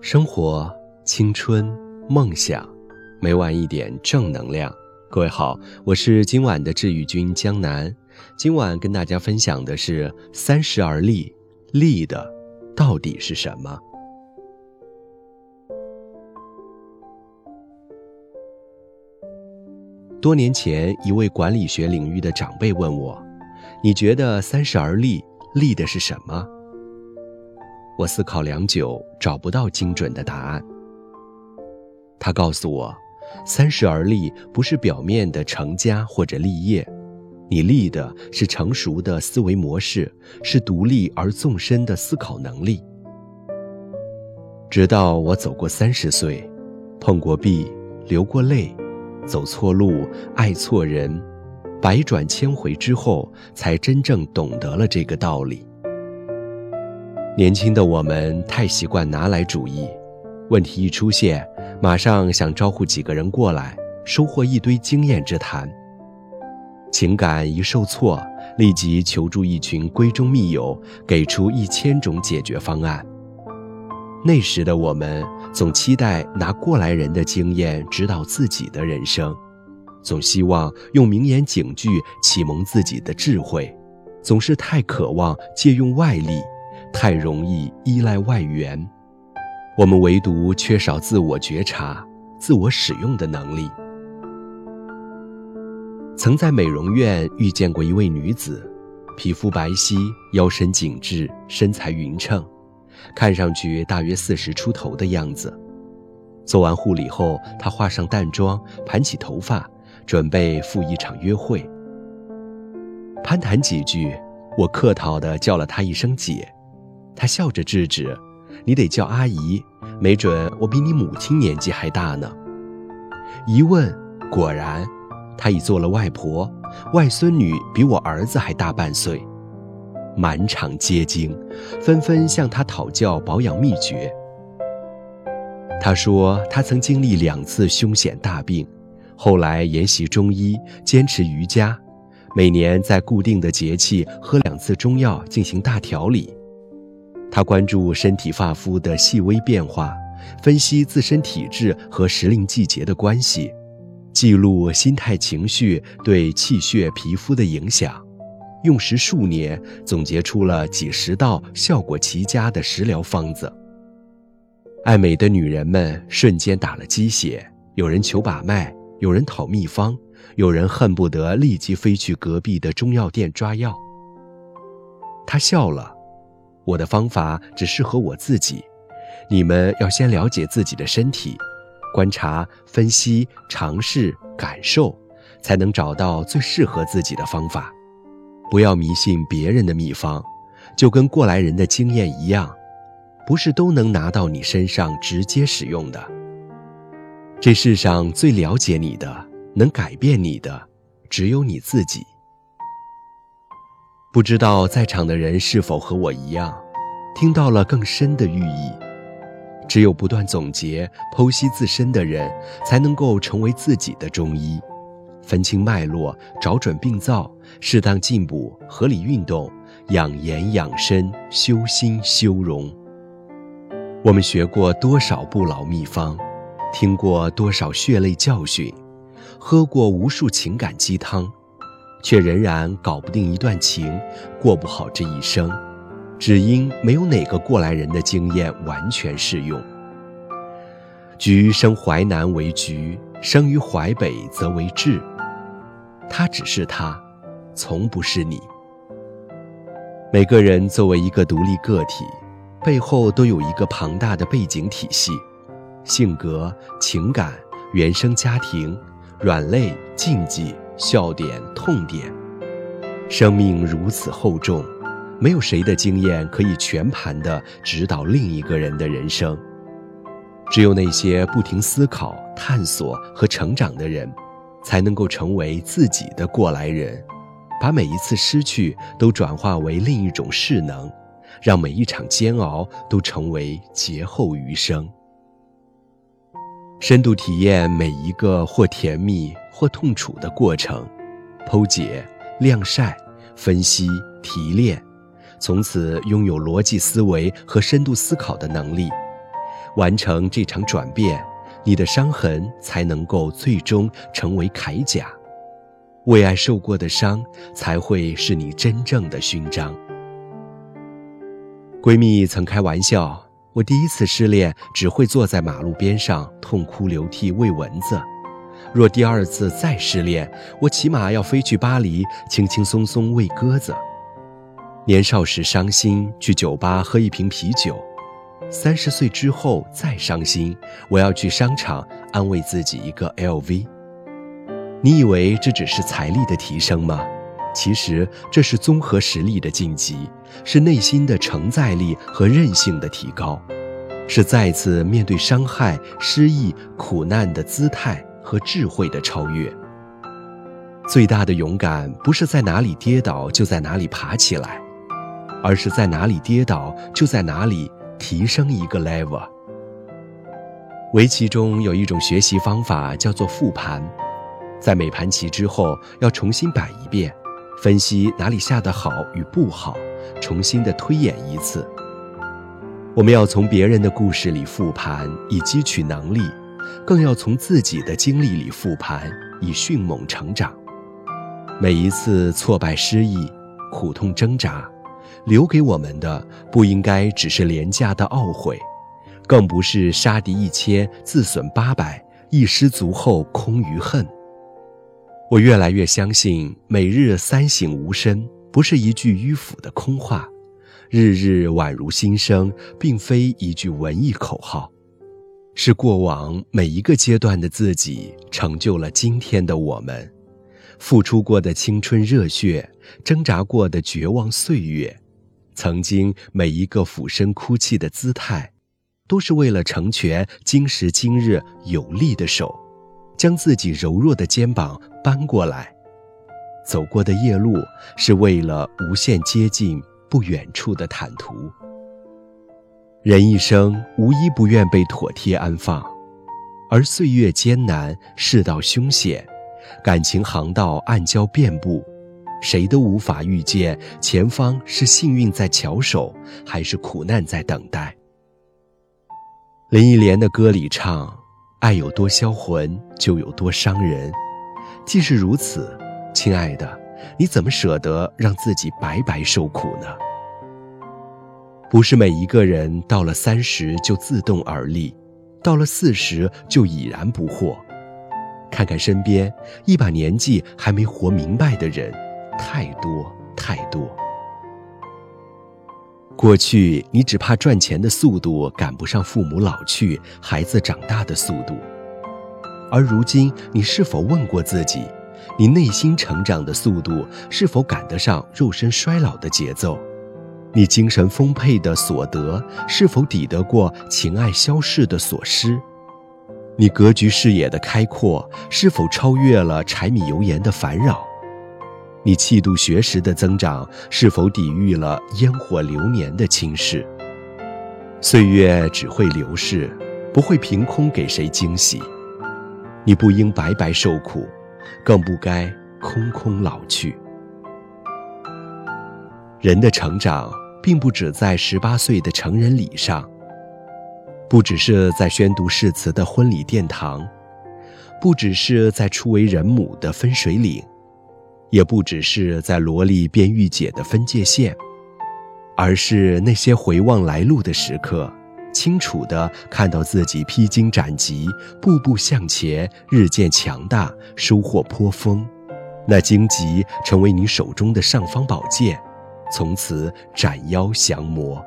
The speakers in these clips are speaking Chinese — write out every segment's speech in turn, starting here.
生活、青春、梦想，每晚一点正能量。各位好，我是今晚的治愈君江南。今晚跟大家分享的是“三十而立”，立的到底是什么？多年前，一位管理学领域的长辈问我：“你觉得‘三十而立’立的是什么？”我思考良久，找不到精准的答案。他告诉我：“三十而立不是表面的成家或者立业，你立的是成熟的思维模式，是独立而纵深的思考能力。”直到我走过三十岁，碰过壁，流过泪。走错路，爱错人，百转千回之后，才真正懂得了这个道理。年轻的我们太习惯拿来主义，问题一出现，马上想招呼几个人过来，收获一堆经验之谈。情感一受挫，立即求助一群闺中密友，给出一千种解决方案。那时的我们总期待拿过来人的经验指导自己的人生，总希望用名言警句启蒙自己的智慧，总是太渴望借用外力，太容易依赖外援。我们唯独缺少自我觉察、自我使用的能力。曾在美容院遇见过一位女子，皮肤白皙，腰身紧致，身材匀称。看上去大约四十出头的样子。做完护理后，她化上淡妆，盘起头发，准备赴一场约会。攀谈几句，我客套地叫了她一声姐，他笑着制止：“你得叫阿姨，没准我比你母亲年纪还大呢。”一问，果然，她已做了外婆，外孙女比我儿子还大半岁。满场皆惊，纷纷向他讨教保养秘诀。他说，他曾经历两次凶险大病，后来研习中医，坚持瑜伽，每年在固定的节气喝两次中药进行大调理。他关注身体发肤的细微变化，分析自身体质和时令季节的关系，记录心态情绪对气血皮肤的影响。用时数年，总结出了几十道效果奇佳的食疗方子。爱美的女人们瞬间打了鸡血，有人求把脉，有人讨秘方，有人恨不得立即飞去隔壁的中药店抓药。他笑了，我的方法只适合我自己，你们要先了解自己的身体，观察、分析、尝试、感受，才能找到最适合自己的方法。不要迷信别人的秘方，就跟过来人的经验一样，不是都能拿到你身上直接使用的。这世上最了解你的、能改变你的，只有你自己。不知道在场的人是否和我一样，听到了更深的寓意。只有不断总结、剖析自身的人，才能够成为自己的中医。分清脉络，找准病灶，适当进补，合理运动，养颜养身，修心修容。我们学过多少不老秘方，听过多少血泪教训，喝过无数情感鸡汤，却仍然搞不定一段情，过不好这一生，只因没有哪个过来人的经验完全适用。橘生淮南为橘，生于淮北则为枳。他只是他，从不是你。每个人作为一个独立个体，背后都有一个庞大的背景体系，性格、情感、原生家庭、软肋、禁忌、笑点、痛点。生命如此厚重，没有谁的经验可以全盘的指导另一个人的人生，只有那些不停思考、探索和成长的人。才能够成为自己的过来人，把每一次失去都转化为另一种势能，让每一场煎熬都成为劫后余生。深度体验每一个或甜蜜或痛楚的过程，剖解、晾晒、分析、提炼，从此拥有逻辑思维和深度思考的能力，完成这场转变，你的伤痕才能够最终成为铠甲，为爱受过的伤才会是你真正的勋章。闺蜜曾开玩笑，我第一次失恋只会坐在马路边上痛哭流涕喂蚊子，若第二次再失恋，我起码要飞去巴黎轻轻松松喂鸽子。年少时伤心，去酒吧喝一瓶啤酒；三十岁之后再伤心，我要去商场安慰自己一个 LV。你以为这只是财力的提升吗？其实这是综合实力的晋级，是内心的承载力和韧性的提高，是再次面对伤害、失意、苦难的姿态和智慧的超越。最大的勇敢，不是在哪里跌倒就在哪里爬起来。而是在哪里跌倒，就在哪里提升一个 level。围棋中有一种学习方法叫做复盘，在每盘棋之后要重新摆一遍，分析哪里下的好与不好，重新的推演一次。我们要从别人的故事里复盘，以汲取能力；更要从自己的经历里复盘，以迅猛成长。每一次挫败、失意、苦痛、挣扎。留给我们的不应该只是廉价的懊悔，更不是杀敌一千自损八百，一失足后空余恨。我越来越相信，每日三省吾身不是一句迂腐的空话，日日宛如新生，并非一句文艺口号，是过往每一个阶段的自己成就了今天的我们，付出过的青春热血，挣扎过的绝望岁月。曾经每一个俯身哭泣的姿态，都是为了成全今时今日有力的手，将自己柔弱的肩膀搬过来。走过的夜路，是为了无限接近不远处的坦途。人一生无一不愿被妥帖安放，而岁月艰难，世道凶险，感情航道暗礁遍布。谁都无法预见前方是幸运在翘首，还是苦难在等待。林忆莲的歌里唱：“爱有多销魂，就有多伤人。”既是如此，亲爱的，你怎么舍得让自己白白受苦呢？不是每一个人到了三十就自动而立，到了四十就已然不惑。看看身边一把年纪还没活明白的人。太多太多。过去你只怕赚钱的速度赶不上父母老去、孩子长大的速度，而如今你是否问过自己，你内心成长的速度是否赶得上肉身衰老的节奏？你精神丰沛的所得是否抵得过情爱消逝的所失？你格局视野的开阔是否超越了柴米油盐的烦扰？你气度学识的增长是否抵御了烟火流年的侵蚀？岁月只会流逝，不会凭空给谁惊喜。你不应白白受苦，更不该空空老去。人的成长并不只在十八岁的成人礼上，不只是在宣读誓词的婚礼殿堂，不只是在初为人母的分水岭。也不只是在萝莉变御姐的分界线，而是那些回望来路的时刻，清楚地看到自己披荆斩棘，步步向前，日渐强大，收获颇丰。那荆棘成为你手中的尚方宝剑，从此斩妖降魔。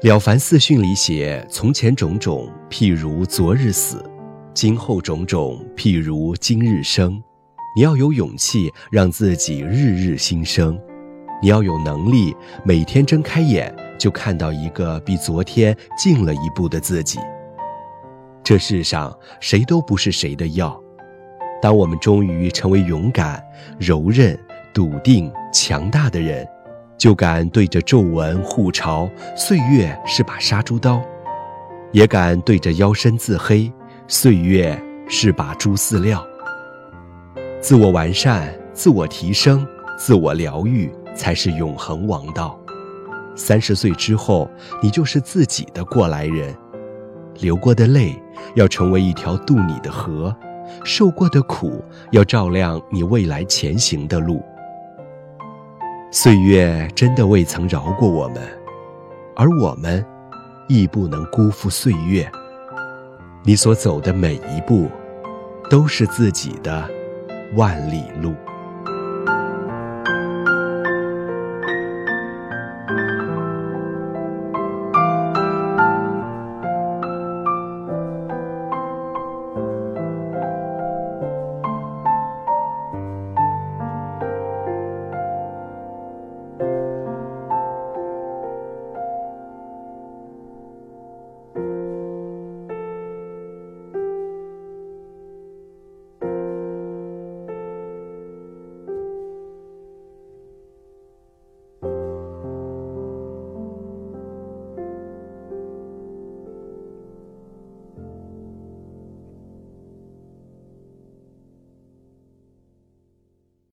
《了凡四训》里写：“从前种种，譬如昨日死；今后种种，譬如今日生。”你要有勇气让自己日日新生，你要有能力每天睁开眼就看到一个比昨天近了一步的自己。这世上谁都不是谁的药。当我们终于成为勇敢、柔韧、笃定、强大的人，就敢对着皱纹互嘲岁月是把杀猪刀，也敢对着腰身自黑岁月是把猪饲料。自我完善、自我提升、自我疗愈、才是永恒王道。三十岁之后，你就是自己的过来人。流过的泪，要成为一条渡你的河；受过的苦，要照亮你未来前行的路。岁月真的未曾饶过我们，而我们亦不能辜负岁月。你所走的每一步，都是自己的万里路。